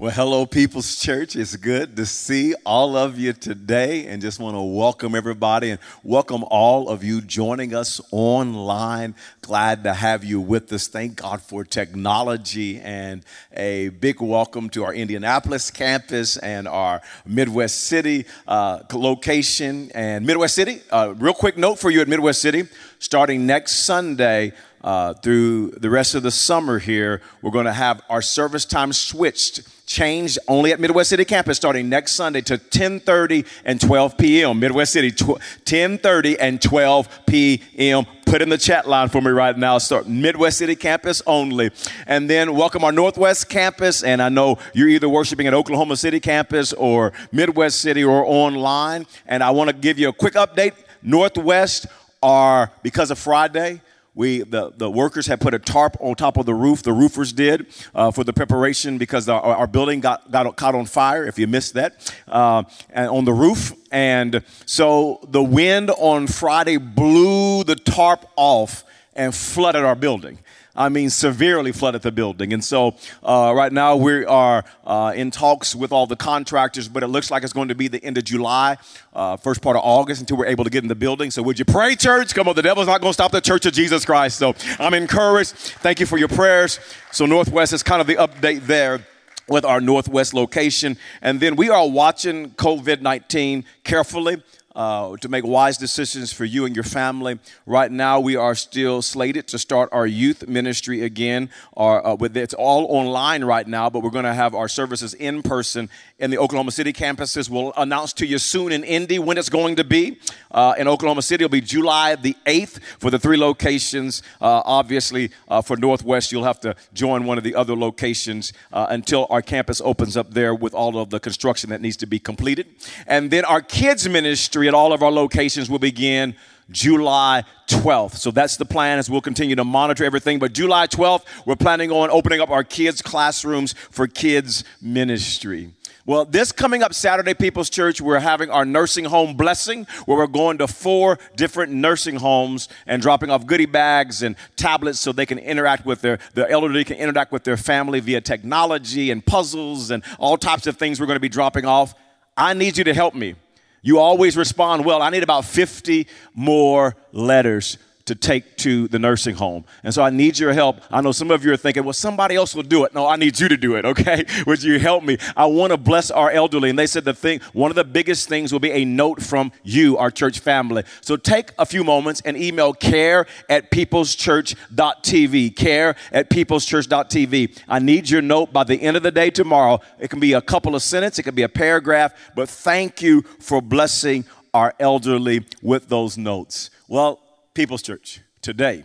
Well, hello, People's Church. It's good to see all of you today and just want to welcome everybody and welcome all of you joining us online. Glad to have you with us. Thank God for technology and a big welcome to our Indianapolis campus and our Midwest City uh, location. And Midwest City, uh, real quick note for you at Midwest City starting next Sunday, uh, through the rest of the summer here, we're going to have our service time switched, changed only at Midwest City campus starting next Sunday to 10:30 and 12 p.m. Midwest City, 10:30 and 12 p.m. Put in the chat line for me right now. Start Midwest City campus only, and then welcome our Northwest campus. And I know you're either worshiping at Oklahoma City campus or Midwest City or online. And I want to give you a quick update. Northwest are because of Friday we the, the workers had put a tarp on top of the roof the roofers did uh, for the preparation because our, our, building got, got caught on fire if you missed that uh, on the roof. And so the wind on friday blew the tarp off and flooded our building I mean, severely flooded the building. And so, uh, right now, we are uh, in talks with all the contractors, but it looks like it's going to be the end of July, uh, first part of August until we're able to get in the building. So, would you pray, church? Come on, the devil's not going to stop the church of Jesus Christ. So, I'm encouraged. Thank you for your prayers. So, Northwest is kind of the update there with our Northwest location. And then we are watching COVID 19 carefully uh, to make wise decisions for you and your family. Right now, we are still slated to start our youth ministry again. Our, uh, with, it's all online right now, but we're going to have our services in person in the Oklahoma City campuses. We'll announce to you soon in Indy when it's going to be. Uh, in Oklahoma City, it'll be July the 8th for the three locations. Uh, obviously, uh, for Northwest, you'll have to join one of the other locations uh, until our campus opens up there with all of the construction that needs to be completed. And then our kids ministry ministry at all of our locations will begin July 12th. So that's the plan as we'll continue to monitor everything. But July 12th, we're planning on opening up our kids' classrooms for kids' ministry. Well, this coming up Saturday, People's Church, we're having our nursing home blessing where we're going to four different nursing homes and dropping off goodie bags and tablets so they can interact with their, the elderly can interact with their family via technology and puzzles and all types of things we're going to be dropping off. I need you to help me. You always respond well. I need about 50 more letters to take to the nursing home. And so I need your help. I know some of you are thinking, well, somebody else will do it. No, I need you to do it, okay? Would you help me? I want to bless our elderly. And they said the thing, one of the biggest things will be a note from you, our church family. So take a few moments and email care at peopleschurch.tv. Care at peopleschurch.tv. I need your note by the end of the day tomorrow. It can be a couple of sentences, it can be a paragraph, but thank you for blessing our elderly with those notes. Well, People's Church, today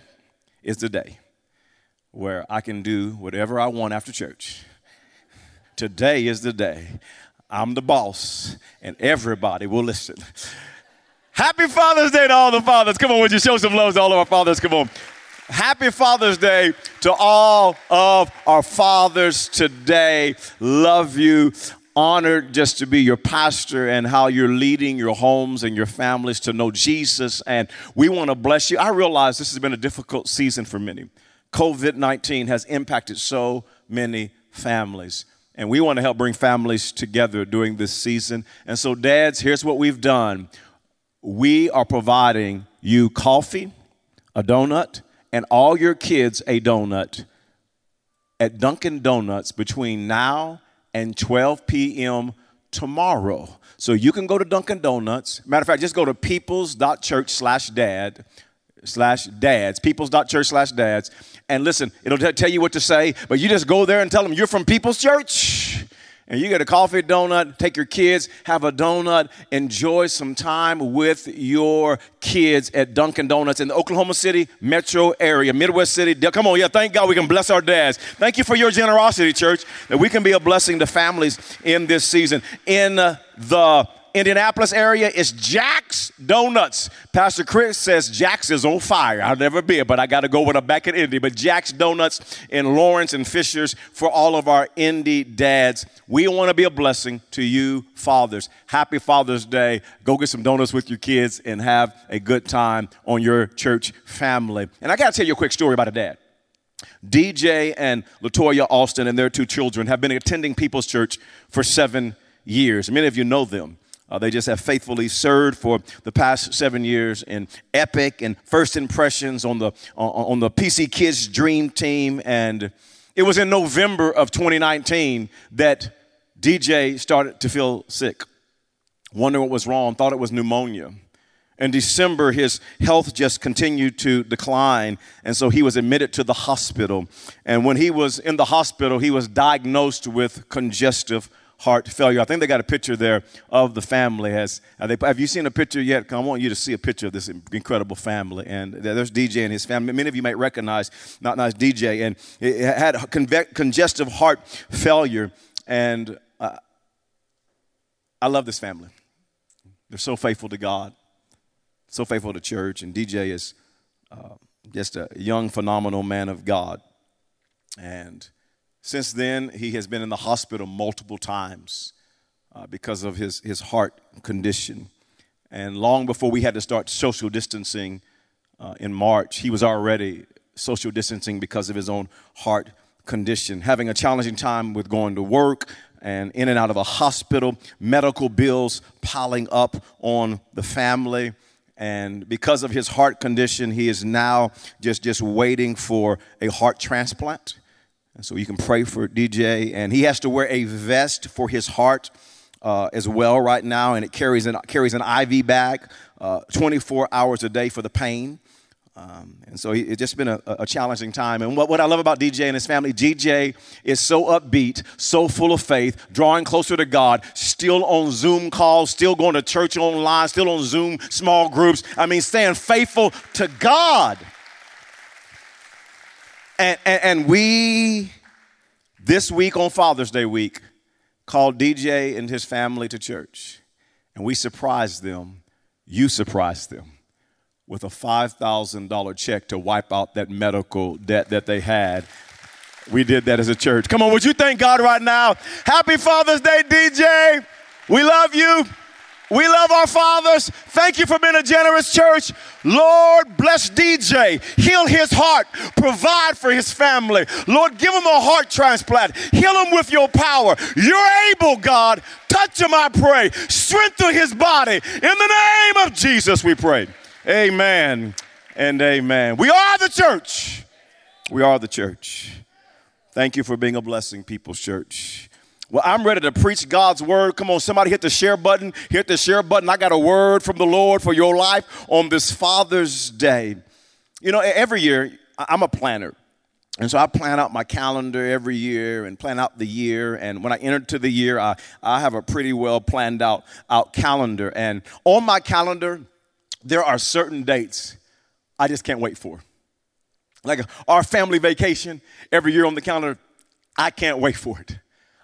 is the day where I can do whatever I want after church. Today is the day. I'm the boss, and everybody will listen. Happy Father's Day to all the fathers. Come on, would you show some love to all of our fathers? Come on. Happy Father's Day to all of our fathers today. Love you honored just to be your pastor and how you're leading your homes and your families to know Jesus. And we want to bless you. I realize this has been a difficult season for many. COVID 19 has impacted so many families. And we want to help bring families together during this season. And so, dads, here's what we've done we are providing you coffee, a donut, and all your kids a donut at Dunkin' Donuts between now and 12 p.m. tomorrow. So you can go to Dunkin' Donuts. Matter of fact, just go to peoples.church slash dad slash dads, peoples.church slash dads. And listen, it'll t- tell you what to say, but you just go there and tell them you're from People's Church and you get a coffee donut, take your kids, have a donut, enjoy some time with your kids at Dunkin' Donuts in the Oklahoma City metro area, Midwest City. Come on, yeah, thank God we can bless our dads. Thank you for your generosity, church, that we can be a blessing to families in this season. In uh, the Indianapolis area is Jack's Donuts. Pastor Chris says Jack's is on fire. I've never been, but I got to go when I'm back in Indy. But Jack's Donuts in Lawrence and Fishers for all of our Indy dads. We want to be a blessing to you, fathers. Happy Father's Day. Go get some donuts with your kids and have a good time on your church family. And I got to tell you a quick story about a dad. DJ and Latoya Austin and their two children have been attending People's Church for seven years. Many of you know them. Uh, they just have faithfully served for the past seven years in Epic and First Impressions on the on, the PC Kids Dream Team. And it was in November of 2019 that DJ started to feel sick, wondering what was wrong, thought it was pneumonia. In December, his health just continued to decline, and so he was admitted to the hospital. And when he was in the hospital, he was diagnosed with congestive heart failure. I think they got a picture there of the family. Has they, have you seen a picture yet? I want you to see a picture of this incredible family. And there's DJ and his family. Many of you might recognize not nice DJ, and it had congestive heart failure. And uh, I love this family. They're so faithful to God so faithful to church, and DJ is uh, just a young, phenomenal man of God. And since then, he has been in the hospital multiple times uh, because of his, his heart condition. And long before we had to start social distancing uh, in March, he was already social distancing because of his own heart condition, having a challenging time with going to work and in and out of a hospital, medical bills piling up on the family. And because of his heart condition he is now just just waiting for a heart transplant so you can pray for dj and he has to wear a vest for his heart uh, as well right now and it carries an carries an iv bag uh, 24 hours a day for the pain um, and so it's just been a, a, challenging time. And what, what I love about DJ and his family, DJ is so upbeat, so full of faith, drawing closer to God, still on Zoom calls, still going to church online, still on Zoom small groups. I mean, staying faithful to God. And, and, and we, this week on Father's Day week, called DJ and his family to church. And we surprised them. You surprised them with a $5,000 check to wipe out that medical debt that they had. We did that as a church. Come on, would you thank God right now? Happy Father's Day, DJ. We love you. We love our fathers. Thank you for being a generous church. Lord, bless DJ. Heal his heart. Provide for his family. Lord, give him a heart transplant. Heal him with your power. You're able, God. Touch him, I pray. Strengthen his body. In the name of Jesus, we pray. Amen and amen. We are the church. We are the church. Thank you for being a blessing, People's Church. Well, I'm ready to preach God's word. Come on, somebody hit the share button. Hit the share button. I got a word from the Lord for your life on this Father's Day. You know, every year, I'm a planner. And so I plan out my calendar every year and plan out the year. And when I enter to the year, I, I have a pretty well planned out, out calendar. And on my calendar, there are certain dates I just can't wait for. Like our family vacation every year on the calendar, I can't wait for it.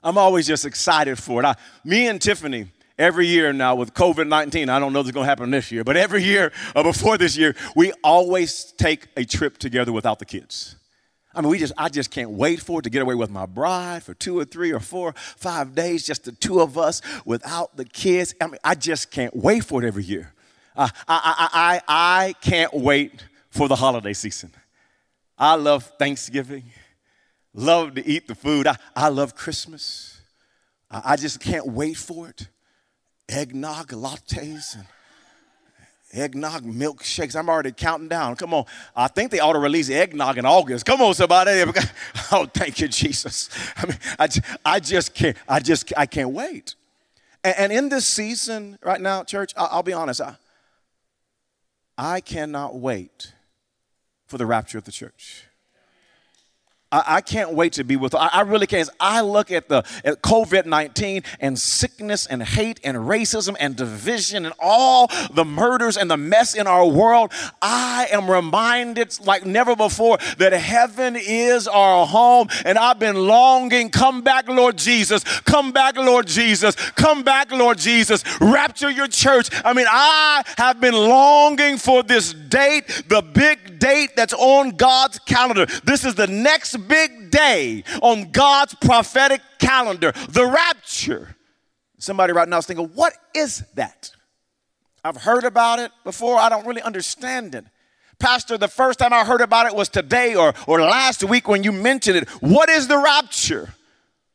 I'm always just excited for it. I, me and Tiffany, every year now with COVID 19, I don't know if it's going to happen this year, but every year uh, before this year, we always take a trip together without the kids. I mean, we just, I just can't wait for it to get away with my bride for two or three or four, five days, just the two of us without the kids. I mean, I just can't wait for it every year. Uh, I, I, I, I can't wait for the holiday season. I love Thanksgiving, love to eat the food. I, I love Christmas. I, I just can't wait for it. Eggnog lattes and eggnog milkshakes. I'm already counting down. Come on. I think they ought to release eggnog in August. Come on, somebody. Oh, thank you, Jesus. I mean, I, I just can't, I just, I can't wait. And, and in this season right now, church, I, will be honest, I, I cannot wait for the rapture of the church. I, I can't wait to be with. I, I really can't. I look at the at COVID nineteen and sickness and hate and racism and division and all the murders and the mess in our world. I am reminded like never before that heaven is our home, and I've been longing. Come back, Lord Jesus. Come back, Lord Jesus. Come back, Lord Jesus. Rapture your church. I mean, I have been longing for this date, the big date that's on God's calendar. This is the next big day on God's prophetic calendar, the rapture. Somebody right now is thinking, what is that? I've heard about it before, I don't really understand it. Pastor, the first time I heard about it was today or, or last week when you mentioned it. What is the rapture?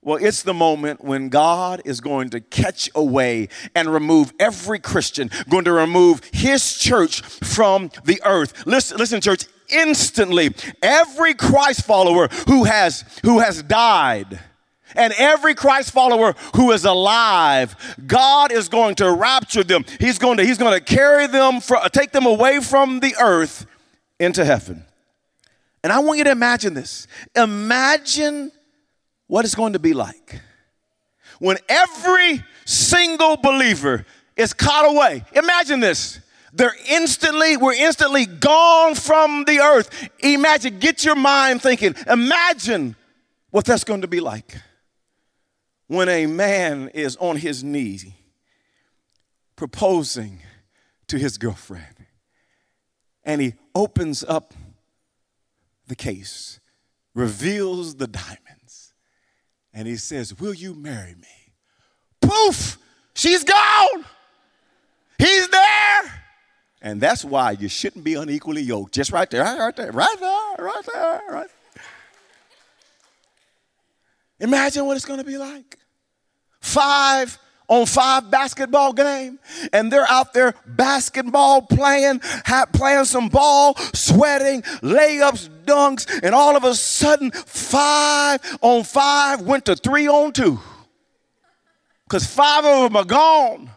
Well, it's the moment when God is going to catch away and remove every Christian, going to remove his church from the earth. Listen, listen, church, instantly, every Christ follower who has who has died and every Christ follower who is alive, God is going to rapture them. He's going to, he's going to carry them, for, uh, take them away from the earth into heaven. And I want you to imagine this. Imagine what it's going to be like when every single believer is caught away. Imagine this. They're instantly, we're instantly gone from the earth. Imagine, get your mind thinking. Imagine what that's going to be like when a man is on his knee proposing to his girlfriend and he opens up the case, reveals the diamonds, and he says, Will you marry me? Poof, she's gone. He's there. And that's why you shouldn't be unequally yoked. Just right there, right there, right there, right there, right there. Imagine what it's going to be like. Five on five basketball game and they're out there basketball playing, playing some ball, sweating, layups, dunks, and all of a sudden five on five went to three on two. Because five of them are gone.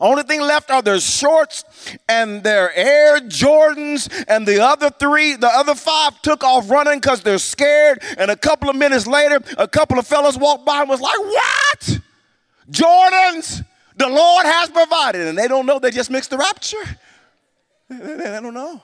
Only thing left are their shorts and their Air Jordans, and the other three, the other five took off running because they're scared. And a couple of minutes later, a couple of fellas walked by and was like, What? Jordans, the Lord has provided. And they don't know, they just mixed the rapture. They don't know.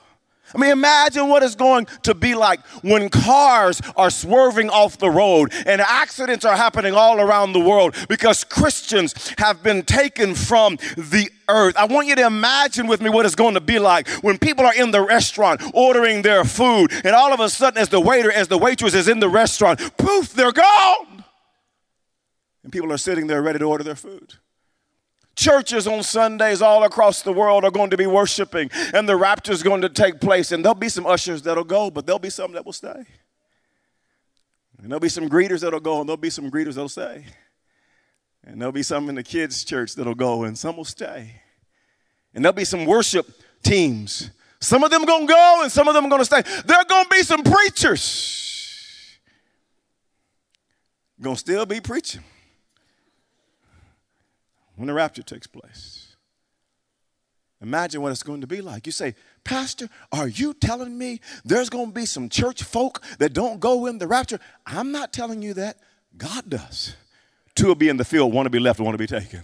I mean, imagine what it's going to be like when cars are swerving off the road and accidents are happening all around the world because Christians have been taken from the earth. I want you to imagine with me what it's going to be like when people are in the restaurant ordering their food and all of a sudden, as the waiter, as the waitress is in the restaurant, poof, they're gone and people are sitting there ready to order their food. Churches on Sundays all across the world are going to be worshiping, and the rapture is going to take place. And there'll be some ushers that'll go, but there'll be some that will stay. And there'll be some greeters that'll go, and there'll be some greeters that'll stay. And there'll be some in the kids' church that'll go, and some will stay. And there'll be some worship teams. Some of them to go, and some of them are to stay. There are to be some preachers. To still be preaching when the rapture takes place. Imagine what it's going to be like. You say, Pastor, are you telling me there's going to be some church folk that don't go in the rapture? I'm not telling you that. God does. Two will be in the field, one will be left, one will be taken.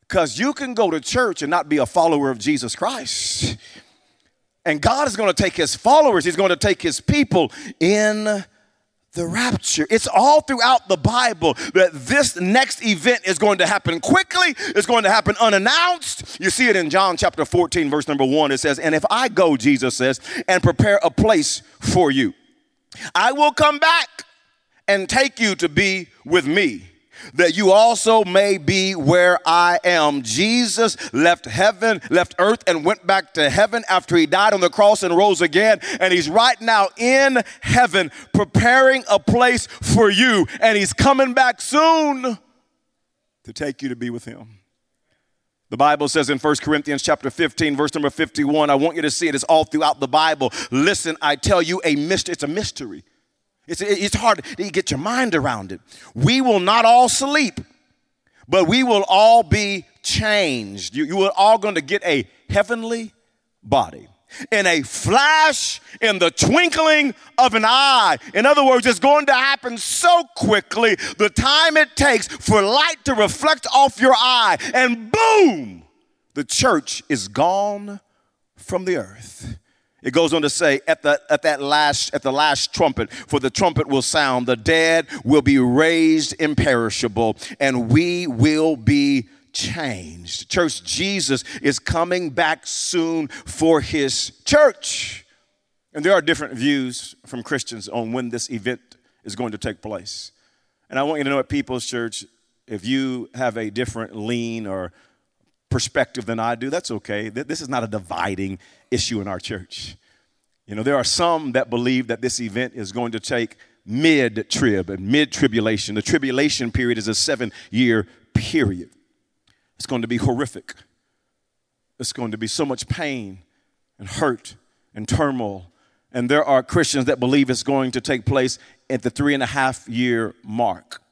Because you can go to church and not be a follower of Jesus Christ. And God is going to take his followers, he's going to take his people in the rapture. It's all throughout the Bible that this next event is going to happen quickly, it's going to happen unannounced. You see it in John chapter 14, verse number one. It says, And if I go, Jesus says, and prepare a place for you, I will come back and take you to be with me that you also may be where I am. Jesus left heaven, left earth, and went back to heaven after he died on the cross and rose again. And he's right now in heaven preparing a place for you. And he's coming back soon to take you to be with him. The Bible says in 1 Corinthians chapter 15, verse number 51, I want you to see it. It's all throughout the Bible. Listen, I tell you a mystery. It's a mystery. It's, it's hard to get your mind around it. We will not all sleep, but we will all be changed. You, you are all going to get a heavenly body in a flash, in the twinkling of an eye. In other words, it's going to happen so quickly, the time it takes for light to reflect off your eye, and boom, the church is gone from the earth. It goes on to say, at the at that last at the last trumpet, for the trumpet will sound, the dead will be raised imperishable, and we will be changed. Church, Jesus is coming back soon for his church. And there are different views from Christians on when this event is going to take place. And I want you to know at People's Church, if you have a different lean or perspective than I do, that's okay. This is not a dividing issue in our church. You know, there are some that believe that this event is going to take mid trib and mid tribulation. The tribulation period is a seven year period. It's going to be horrific. It's going to be so much pain and hurt and turmoil. And there are Christians that believe it's going to take place at the three and a half year mark.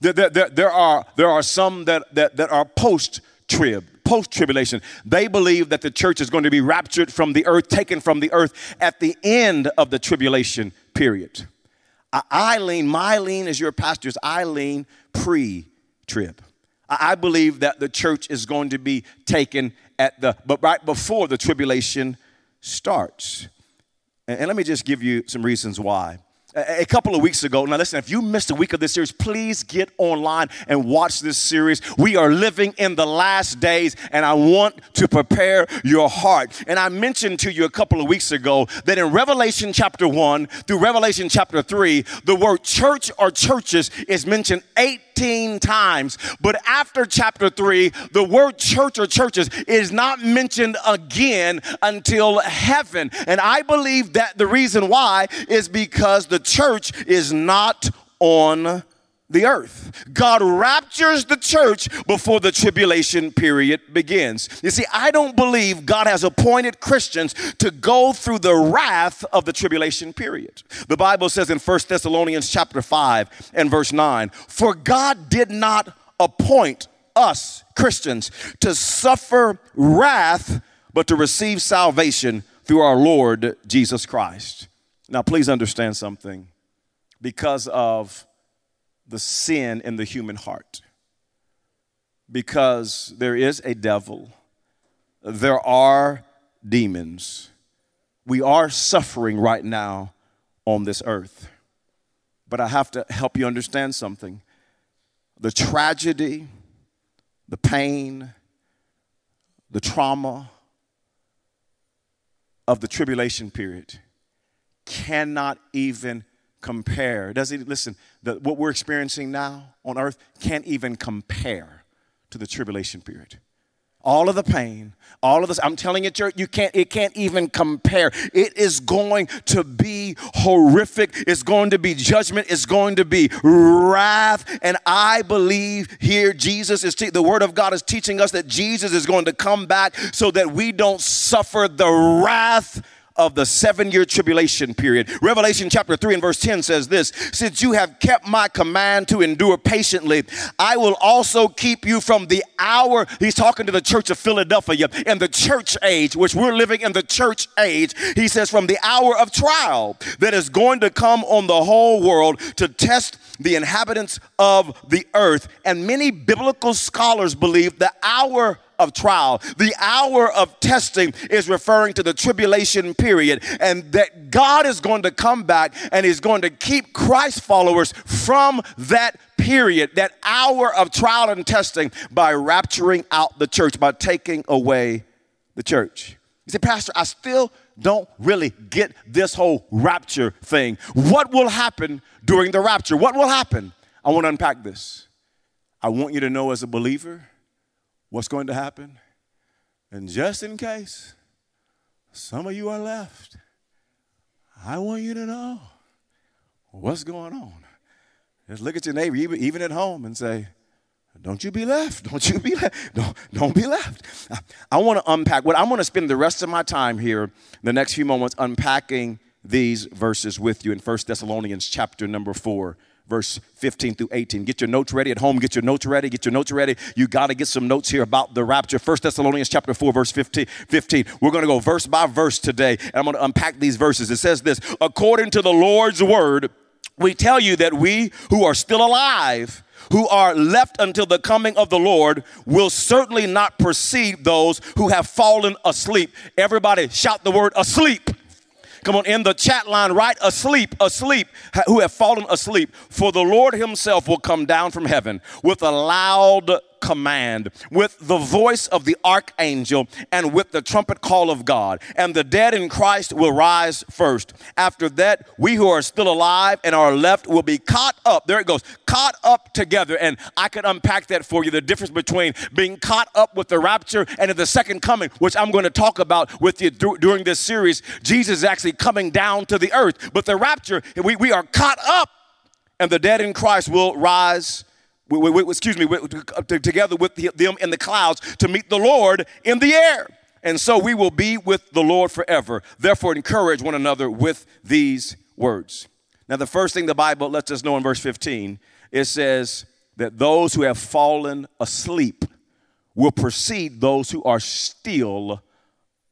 There, there, there, there are, there are some that, that, that are post trib, post tribulation. They believe that the church is going to be raptured from the earth, taken from the earth at the end of the tribulation period. I, lean, my lean as your pastors, I lean pre trib. I, believe that the church is going to be taken at the, but right before the tribulation starts. And let me just give you some reasons why a couple of weeks ago. Now, listen, if you missed a week of this series, please get online and watch this series. We are living in the last days, and I want to prepare your heart. And I mentioned to you a couple of weeks ago that in Revelation chapter 1 through Revelation chapter 3, the word church or churches is mentioned eight 18 times. But after chapter 3, the word church or churches is not mentioned again until heaven. And I believe that the reason why is because the church is not on the earth. God raptures the church before the tribulation period begins. You see, I don't believe God has appointed Christians to go through the wrath of the tribulation period. The Bible says in 1 Thessalonians chapter 5 and verse 9, "For God did not appoint us Christians to suffer wrath, but to receive salvation through our Lord Jesus Christ." Now, please understand something. Because of the sin in the human heart. Because there is a devil, there are demons. We are suffering right now on this earth. But I have to help you understand something. The tragedy, the pain, the trauma of the tribulation period cannot even compare. Does it? Listen, the, what we're experiencing now on earth can't even compare to the tribulation period. All of the pain, all of this, I'm telling you, church, you can't, it can't even compare. It is going to be horrific. It's going to be judgment. It's going to be wrath. And I believe here Jesus is, te- the word of God is teaching us that Jesus is going to come back so that we don't suffer the wrath of the seven year tribulation period. Revelation chapter 3 and verse 10 says this Since you have kept my command to endure patiently, I will also keep you from the hour. He's talking to the church of Philadelphia in the church age, which we're living in the church age. He says, From the hour of trial that is going to come on the whole world to test the inhabitants of the earth. And many biblical scholars believe the hour of trial. The hour of testing is referring to the tribulation period, and that God is going to come back and He's going to keep Christ followers from that period, that hour of trial and testing, by rapturing out the church, by taking away the church. You say, Pastor, I still don't really get this whole rapture thing. What will happen during the rapture? What will happen? I want to unpack this. I want you to know as a believer what's going to happen. And just in case some of you are left, I want you to know what's going on. Just look at your neighbor, even, at home, and say, don't you be left. Don't you be left. Don't, don't be left. I, I want to unpack what I want to spend the rest of my time here, the next few moments, unpacking these verses with you in 1 Thessalonians chapter number 4 verse 15 through 18. Get your notes ready at home. Get your notes ready. Get your notes ready. You got to get some notes here about the rapture. 1 Thessalonians chapter 4, verse 15. 15. We're going to go verse by verse today, and I'm going to unpack these verses. It says this According to the Lord's word, we tell you that we who are still alive, who are left until the coming of the Lord will certainly not precede those who have fallen asleep. Everybody shout the word asleep. Come on, in the chat line, right? Asleep, asleep, who have fallen asleep. For the Lord himself will come down from heaven with a loud command, with the voice of the archangel, and with the trumpet call of God. And the dead in Christ will rise first. After that, we who are still alive and are left will be caught up. There it goes, caught up together. And I could unpack that for you the difference between being caught up with the rapture and in the second coming, which I'm going to talk about with you during this series. Jesus is actually coming down to the earth. But the rapture, we, we are caught up, and the dead in Christ will rise we, we, excuse me, together with them in the clouds to meet the Lord in the air. And so we will be with the Lord forever. Therefore, encourage one another with these words. Now, the first thing the Bible lets us know in verse 15, it says that those who have fallen asleep will precede those who are still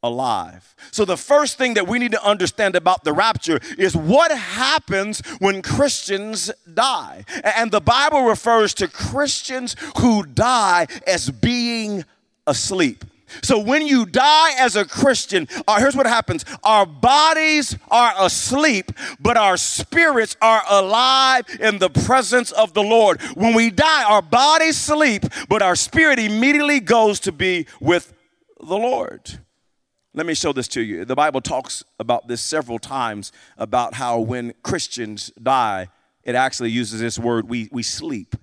alive. So, the first thing that we need to understand about the rapture is what happens when Christians die. And the Bible refers to Christians who die as being asleep. So when you die as a Christian, uh, here's what happens. Our bodies are asleep, but our spirits are alive in the presence of the Lord. When we die, our bodies sleep, but our spirit immediately goes to be with the Lord. Let me show this to you. The Bible talks about this several times about how when Christians die, it actually uses this word, we, we sleep.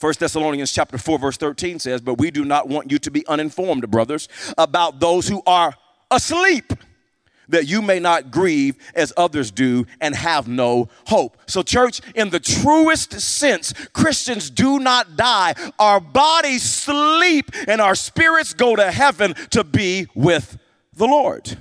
1 Thessalonians chapter 4 verse 13 says, "But we do not want you to be uninformed, brothers, about those who are asleep, that you may not grieve as others do and have no hope." So church, in the truest sense, Christians do not die. Our bodies sleep and our spirits go to heaven to be with the Lord.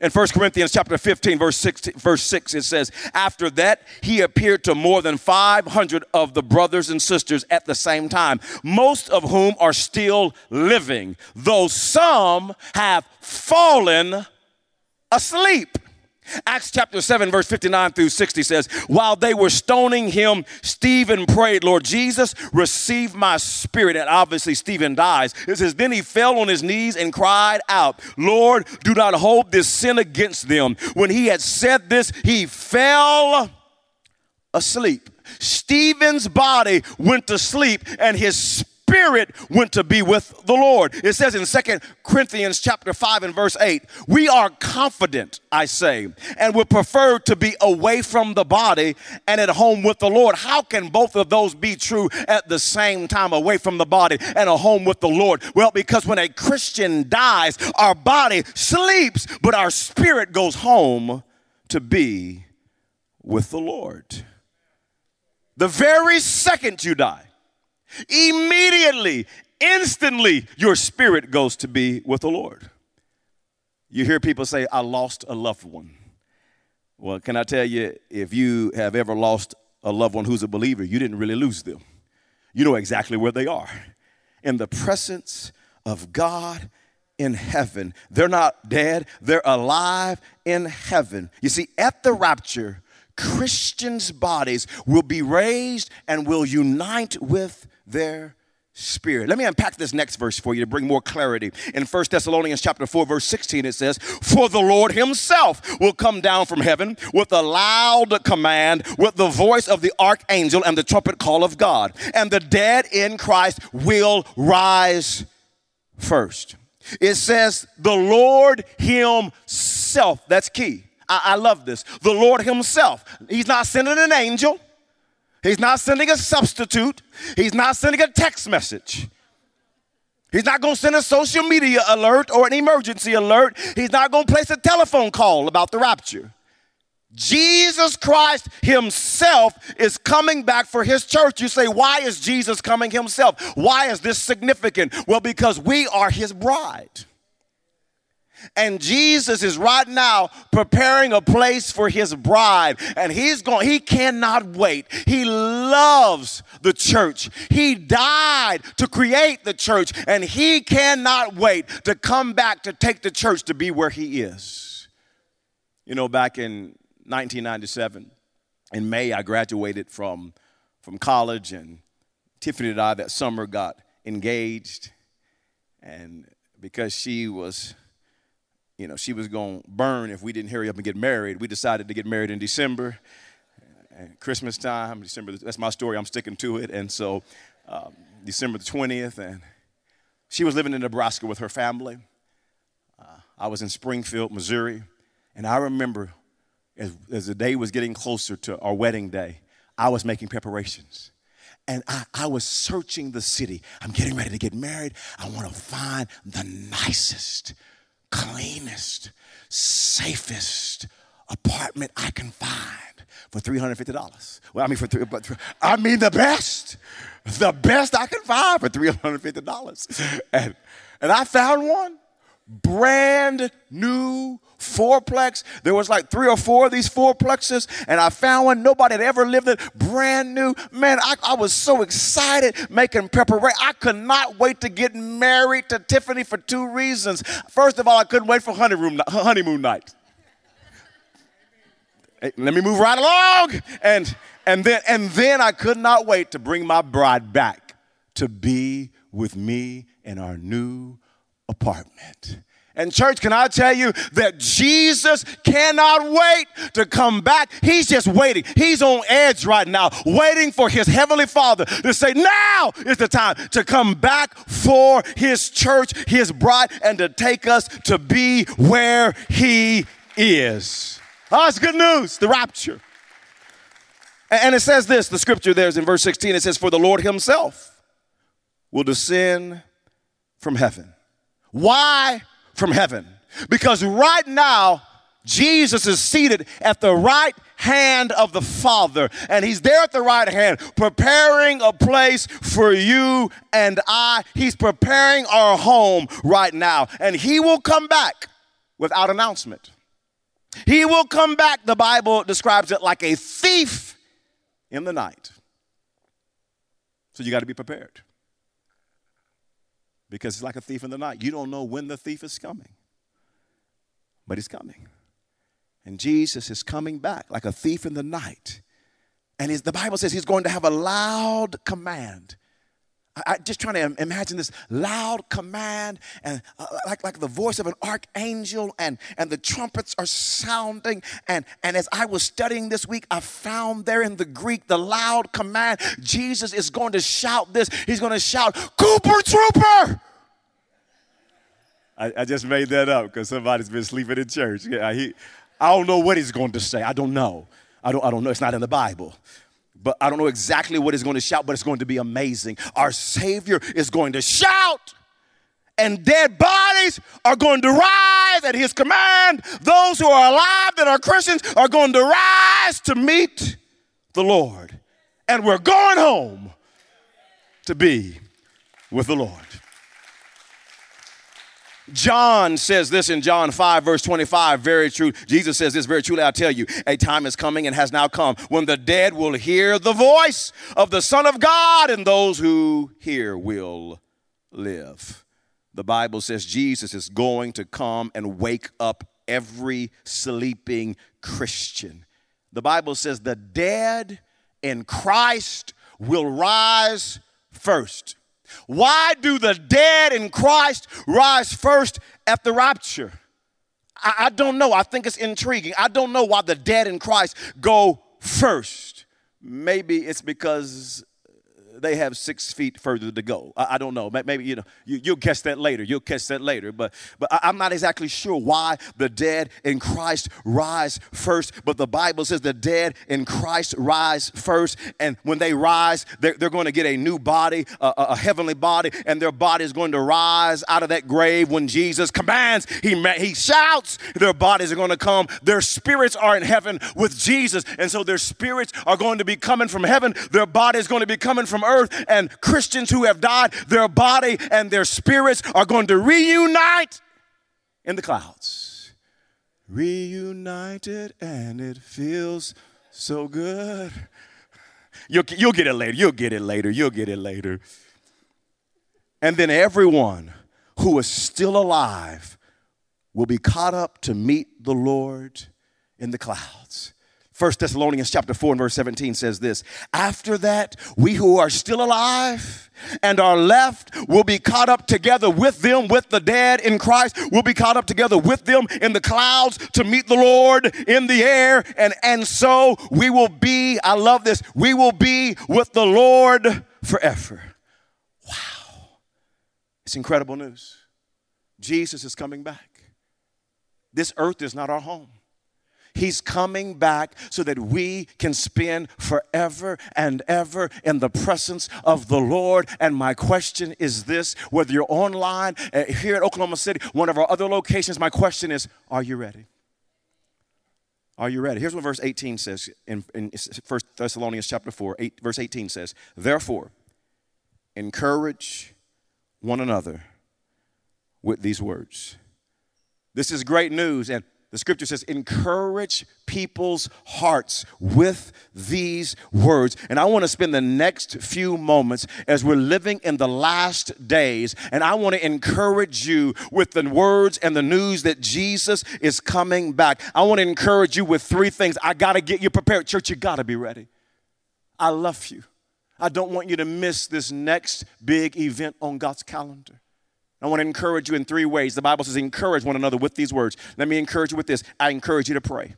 In 1 Corinthians chapter 15, verse 6, verse 6, it says, After that, he appeared to more than 500 of the brothers and sisters at the same time, most of whom are still living, though some have fallen asleep. Acts chapter 7, verse 59 through 60 says, While they were stoning him, Stephen prayed, Lord Jesus, receive my spirit. And obviously, Stephen dies. It says, Then he fell on his knees and cried out, Lord, do not hold this sin against them. When he had said this, he fell asleep. Stephen's body went to sleep, and his spirit went to be with the Lord. It says in Second Corinthians chapter 5 and verse 8, we are confident, I say, and would prefer to be away from the body and at home with the Lord. How can both of those be true at the same time, away from the body and a home with the Lord? Well, because when a Christian dies, our body sleeps, but our spirit goes home to be with the Lord. The very second you die, Immediately, instantly, your spirit goes to be with the Lord. You hear people say, I lost a loved one. Well, can I tell you, if you have ever lost a loved one who's a believer, you didn't really lose them. You know exactly where they are in the presence of God in heaven. They're not dead, they're alive in heaven. You see, at the rapture, Christians' bodies will be raised and will unite with their spirit. Let me unpack this next verse for you to bring more clarity. In 1 Thessalonians chapter 4 verse 16 it says, "For the Lord himself will come down from heaven with a loud command, with the voice of the archangel and the trumpet call of God, and the dead in Christ will rise first." It says, "The Lord himself." That's key. I, I love this. The Lord himself. He's not sending an angel. He's not sending a substitute. He's not sending a text message. He's not going to send a social media alert or an emergency alert. He's not going to place a telephone call about the rapture. Jesus Christ Himself is coming back for His church. You say, why is Jesus coming Himself? Why is this significant? Well, because we are His bride. And Jesus is right now preparing a place for his bride. And he's going, he cannot wait. He loves the church. He died to create the church, and he cannot wait to come back to take the church to be where he is. You know, back in 1997, in May, I graduated from, from college, and Tiffany and I that summer got engaged. And because she was you know, she was going to burn if we didn't hurry up and get married. We decided to get married in December, and Christmas time, December. That's my story. I'm sticking to it. And so um, December the 20th, and she was living in Nebraska with her family. Uh, I was in Springfield, Missouri, and I remember as, as the day was getting closer to our wedding day, I was making preparations. And I, I was searching the city. I'm getting ready to get married. I want to find the nicest, cleanest, safest apartment I can find for $350. Well, I mean, for three, but I mean the best, the best I can find for $350. And, and I found one brand new fourplex. There was like three or four of these fourplexes, and I found one. Nobody had ever lived in, brand new. Man, I, I was so excited making preparation. I could not wait to get married to Tiffany for two reasons. First of all, I couldn't wait for honeymoon, honeymoon night. Hey, let me move right along. And, and, then, and then I could not wait to bring my bride back to be with me in our new apartment. And, church, can I tell you that Jesus cannot wait to come back? He's just waiting. He's on edge right now, waiting for his heavenly Father to say, Now is the time to come back for his church, his bride, and to take us to be where he is. Oh, it's good news, the rapture. And it says this the scripture there is in verse 16 it says, For the Lord himself will descend from heaven. Why? from heaven. Because right now, Jesus is seated at the right hand of the Father, and He's there at the right hand, preparing a place for you and I. He's preparing our home right now, and He will come back without announcement. He will come back, the Bible describes it like a thief in the night. So you got to be prepared because it's like a thief in the night. You don't know when the thief is coming, but he's coming. And Jesus is coming back like a thief in the night. And the Bible says he's going to have a loud command. I, just trying to imagine this loud command and uh, like, like the voice of an archangel and, and the trumpets are sounding. And, and as I was studying this week, I found there in the Greek the loud command. Jesus is going to shout this. He's going to shout, Cooper Trooper! I, I just made that up because somebody's been sleeping in church. Yeah, he, I don't know what he's going to say. I don't know. I don't, I don't know. It's not in the Bible. But I don't know exactly what he's going to shout, but it's going to be amazing. Our Savior is going to shout, and dead bodies are going to rise at his command. Those who are alive that are Christians are going to rise to meet the Lord. And we're going home to be with the Lord. John says this in John 5, verse 25, very true. Jesus says this very truly, I tell you, a time is coming and has now come when the dead will hear the voice of the Son of God, and those who hear will live. The Bible says Jesus is going to come and wake up every sleeping Christian. The Bible says the dead in Christ will rise first. Why do the dead in Christ rise first at the rapture? I, I, don't know. I think it's intriguing. I don't know why the dead in Christ go first. Maybe it's because they have six feet further to go. I, I don't know. Maybe you know you, will guess that later. You'll catch that later. But but I, I'm not exactly sure why the dead in Christ rise first. But the Bible says the dead in Christ rise first, and when they rise, they're, they're going to get a new body, a, a heavenly body, and their body is going to rise out of that grave when Jesus commands. He he shouts. Their bodies are going to come. Their spirits are in heaven with Jesus, and so their spirits are going to be coming from heaven. Their body is going to be coming from earth, and Christians who have died, their body and their spirits are going to reunite in the clouds. Reunited, and it feels so good. You'll, you'll get it later. You'll get it later. You'll get it later. And then everyone who is still alive will be caught up to meet the Lord in the clouds. 1 Thessalonians chapter 4 and verse 17 says this After that, we who are still alive and are left will be caught up together with them, with the dead in Christ, We'll be caught up together with them in the clouds to meet the Lord in the air. And, and so we will be, I love this, we will be with the Lord forever. Wow. It's incredible news. Jesus is coming back. This earth is not our home. He's coming back so that we can spend forever and ever in the presence of the Lord. And my question is this whether you're online, uh, here at Oklahoma City, one of our other locations, my question is are you ready? Are you ready? Here's what verse 18 says in, in 1 Thessalonians chapter 4, 8, verse 18 says, Therefore, encourage one another with these words. This is great news, and the scripture says, encourage people's hearts with these words. And I want to spend the next few moments as we're living in the last days, and I want to encourage you with the words and the news that Jesus is coming back. I want to encourage you with three things. I got to get you prepared. Church, you got to be ready. I love you. I don't want you to miss this next big event on God's calendar. I want to encourage you in three ways. The Bible says, encourage one another with these words. Let me encourage you with this. I encourage you to pray.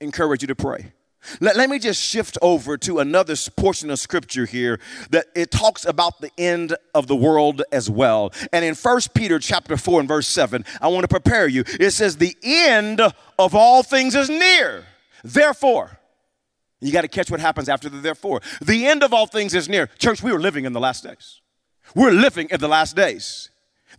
Encourage you to pray. Let, let me just shift over to another portion of scripture here that it talks about the end of the world as well. And in First Peter chapter 4 and verse 7, I want to prepare you. It says, The end of all things is near. Therefore, you got to catch what happens after the therefore. The end of all things is near. Church, we are living in the last days. We're living in the last days.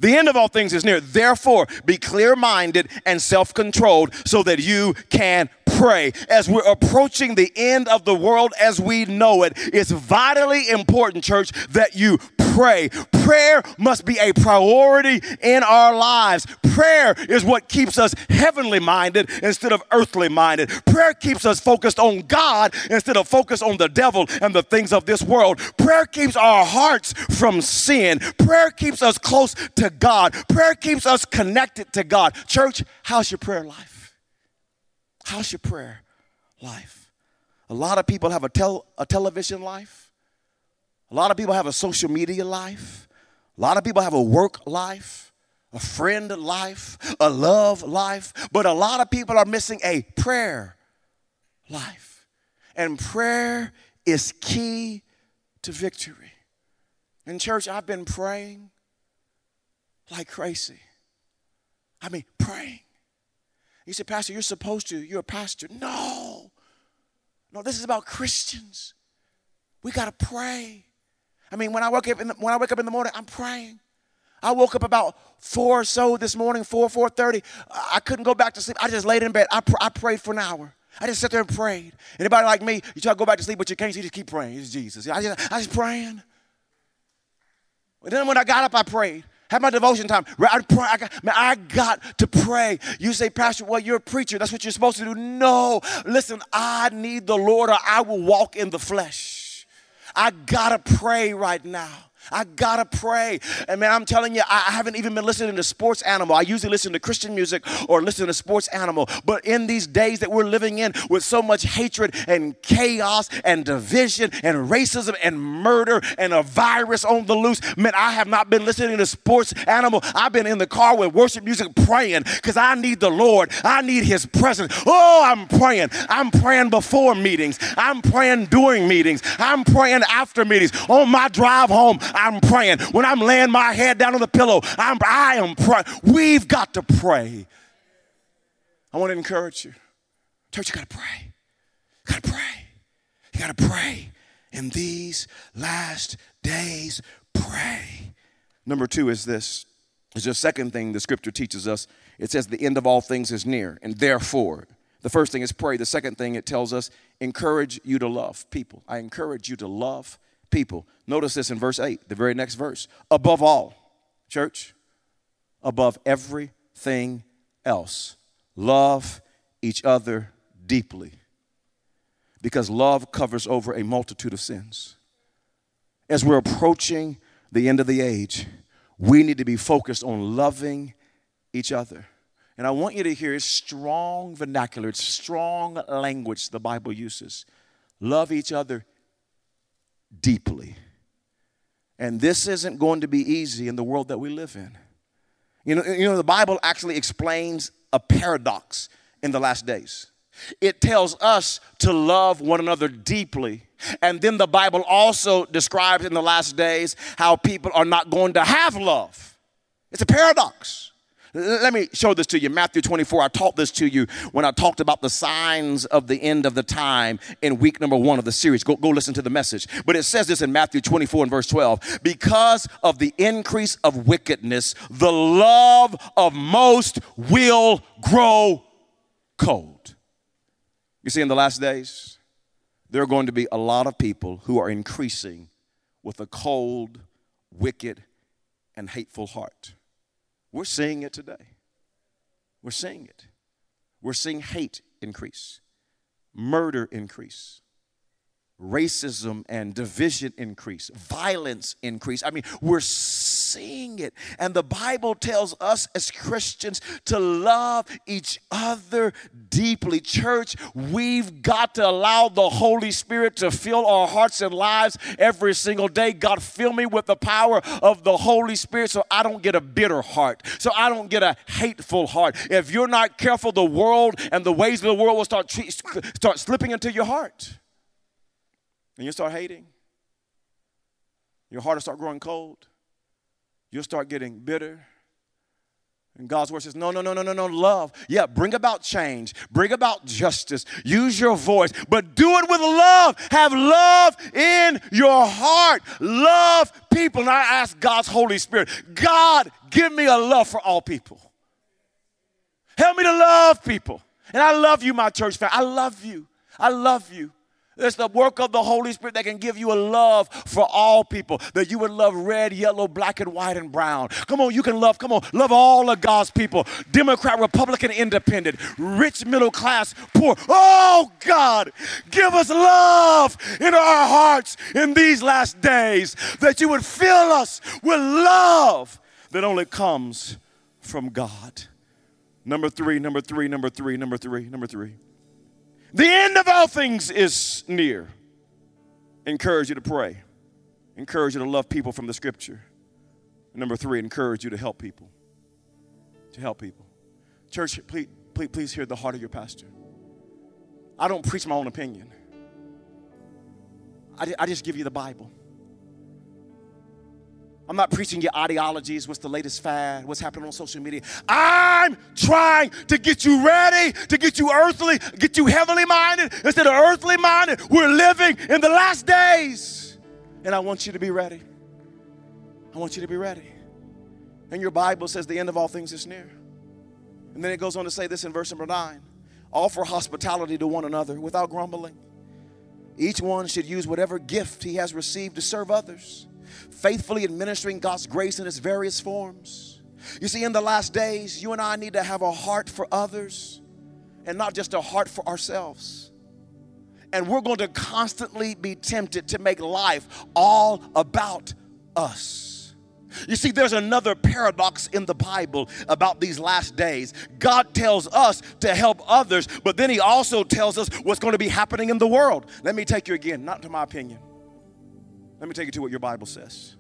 The end of all things is near. Therefore, be clear minded and self controlled so that you can pray. As we're approaching the end of the world as we know it, it's vitally important, church, that you pray. Prayer must be a priority in our lives. Prayer is what keeps us heavenly minded instead of earthly minded. Prayer keeps us focused on God instead of focused on the devil and the things of this world. Prayer keeps our hearts from sin. Prayer keeps us close to God. Prayer keeps us connected to God. Church, how's your prayer life? How's your prayer life? A lot of people have a, tel- a television life. A lot of people have a social media life. A lot of people have a work life, a friend life, a love life. But a lot of people are missing a prayer life. And prayer is key to victory. In church, I've been praying like crazy. I mean, praying. You say, Pastor, you're supposed to. You're a pastor. No. No, this is about Christians. We got to pray. I mean, when I wake up in the, when I wake up in the morning, I'm praying. I woke up about four or so this morning, four four thirty. I couldn't go back to sleep. I just laid in bed. I, pr- I prayed for an hour. I just sat there and prayed. Anybody like me? You try to go back to sleep, but you can't. So you just keep praying. It's Jesus. I just I just praying. And then when I got up, I prayed. Had my devotion time. I, pray, I, got, man, I got to pray. You say, Pastor, well, you're a preacher. That's what you're supposed to do. No. Listen, I need the Lord or I will walk in the flesh. I gotta pray right now. I gotta pray. And man, I'm telling you, I haven't even been listening to sports animal. I usually listen to Christian music or listen to sports animal. But in these days that we're living in with so much hatred and chaos and division and racism and murder and a virus on the loose, man, I have not been listening to sports animal. I've been in the car with worship music praying because I need the Lord. I need his presence. Oh, I'm praying. I'm praying before meetings. I'm praying during meetings. I'm praying after meetings. On my drive home, I'm praying. When I'm laying my head down on the pillow, I'm, I am praying. We've got to pray. I want to encourage you. Church, you got to pray. You got to pray. You got to pray. In these last days, pray. Number two is this. Is the second thing the scripture teaches us. It says the end of all things is near, and therefore, the first thing is pray. The second thing it tells us, encourage you to love people. I encourage you to love people. Notice this in verse 8, the very next verse. Above all, church, above everything else, love each other deeply because love covers over a multitude of sins. As we're approaching the end of the age, we need to be focused on loving each other. And I want you to hear it's strong vernacular, it's strong language the Bible uses. Love each other deeply. And this isn't going to be easy in the world that we live in. You know, you know, the Bible actually explains a paradox in the last days. it tells us to love one another deeply. And then the Bible also describes in the last days how people are not going to have love. It's a paradox. Let me show this to you. Matthew 24. I taught this to you when I talked about the signs of the end of the time in week number one of the series. Go, go listen to the message. But it says this in Matthew 24 and verse 12 because of the increase of wickedness, the love of most will grow cold. You see, in the last days, there are going to be a lot of people who are increasing with a cold, wicked, and hateful heart. We're seeing it today. We're seeing it. We're seeing hate increase, murder increase, racism and division increase, violence increase. I mean, we're seeing it. And the Bible tells us as Christians to love each other deeply. Church, we've got to allow the Holy Spirit to fill our hearts and lives every single day. God, fill me with the power of the Holy Spirit so I don't get a bitter heart, so I don't get a hateful heart. If you're not careful, the world and the ways of the world will start, start slipping into your heart and you start hating, your heart will start growing cold. You'll start getting bitter. And God's word says, no, no, no, no, no, no, love. Yeah, bring about change, bring about justice, use your voice, but do it with love. Have love in your heart. Love people. And I ask God's Holy Spirit, God, give me a love for all people. Help me to love people. And I love you, my church family. I love you. I love you. It's the work of the Holy Spirit that can give you a love for all people, that you would love red, yellow, black, and white, and brown. Come on, you can love, come on, love all of God's people Democrat, Republican, Independent, rich, middle class, poor. Oh, God, give us love in our hearts in these last days, that you would fill us with love that only comes from God. Number three, number three, number three, number three, number three. The end of all things is near. Encourage you to pray. Encourage you to love people from the scripture. Number three, encourage you to help people. To help people. Church, please, please, please hear the heart of your pastor. I don't preach my own opinion. I, I just give you the Bible. I'm not preaching your ideologies, what's the latest fad, what's happening on social media. I'm trying to get you ready, to get you earthly, get you heavenly minded instead of earthly minded. We're living in the last days. And I want you to be ready. I want you to be ready. And your Bible says the end of all things is near. And then it goes on to say this in verse number nine offer hospitality to one another without grumbling. Each one should use whatever gift he has received to serve others faithfully administering God's grace in its various forms. You see, in the last days, you and I need to have a heart for others and not just a heart for ourselves. And we're going to constantly be tempted to make life all about us. You see, there's another paradox in the Bible about these last days. God tells us to help others, but then He also tells us what's going to be happening in the world. Let me take you again, not to my opinion. Let me take you to what your Bible says.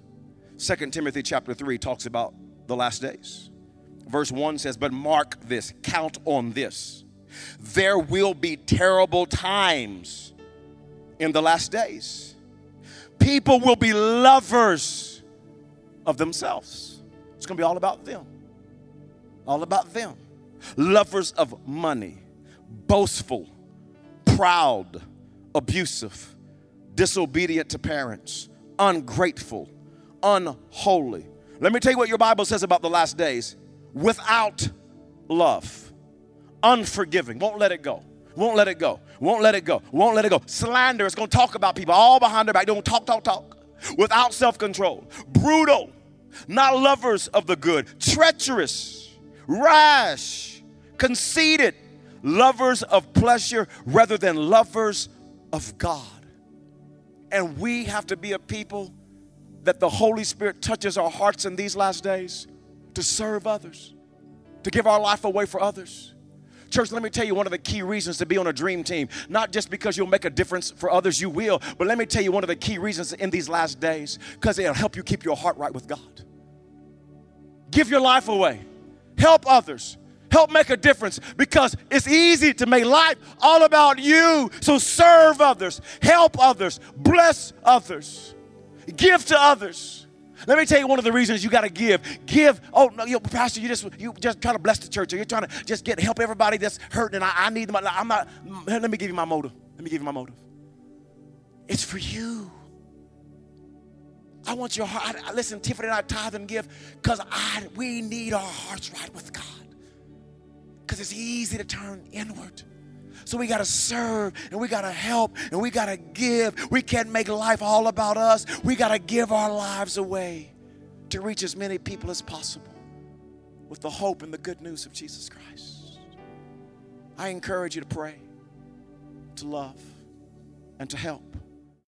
Second Timothy chapter 3 talks about the last days. Verse 1 says, But mark this, count on this. There will be terrible times in the last days. People will be lovers of themselves. It's going to be all about them. All about them. Lovers of money, boastful, proud, abusive, disobedient to parents ungrateful, unholy. Let me tell you what your Bible says about the last days without love, unforgiving, won't let it go. Won't let it go. Won't let it go. Won't let it go. Slander is going to talk about people all behind their back. Don't talk, talk, talk. Without self control. Brutal. Not lovers of the good. Treacherous. Rash. Conceited. Lovers of pleasure rather than lovers of God. And we have to be a people that the Holy Spirit touches our hearts in these last days to serve others, to give our life away for others. Church, let me tell you one of the key reasons to be on a dream team. Not just because you'll make a difference for others, you will, but let me tell you one of the key reasons in these last days because it'll help you keep your heart right with God. Give your life away, help others, help make a difference because it's easy to make life all about you. So serve others, help others, bless others, give to others. Let me tell you one of the reasons you got to give. Give. Oh no, you, pastor, you just you just trying to bless the church, or you're trying to just get help everybody that's hurting, and I, I need them. I'm not. Let me give you my motive. Let me give you my motive. It's for you. I want your heart. I, listen, Tiffany and I tithe and give because I we need our hearts right with God. Because it's easy to turn inward. So we got to serve and we got to help and we got to give. We can't make life all about us. We got to give our lives away to reach as many people as possible with the hope and the good news of Jesus Christ. I encourage you to pray, to love, and to help.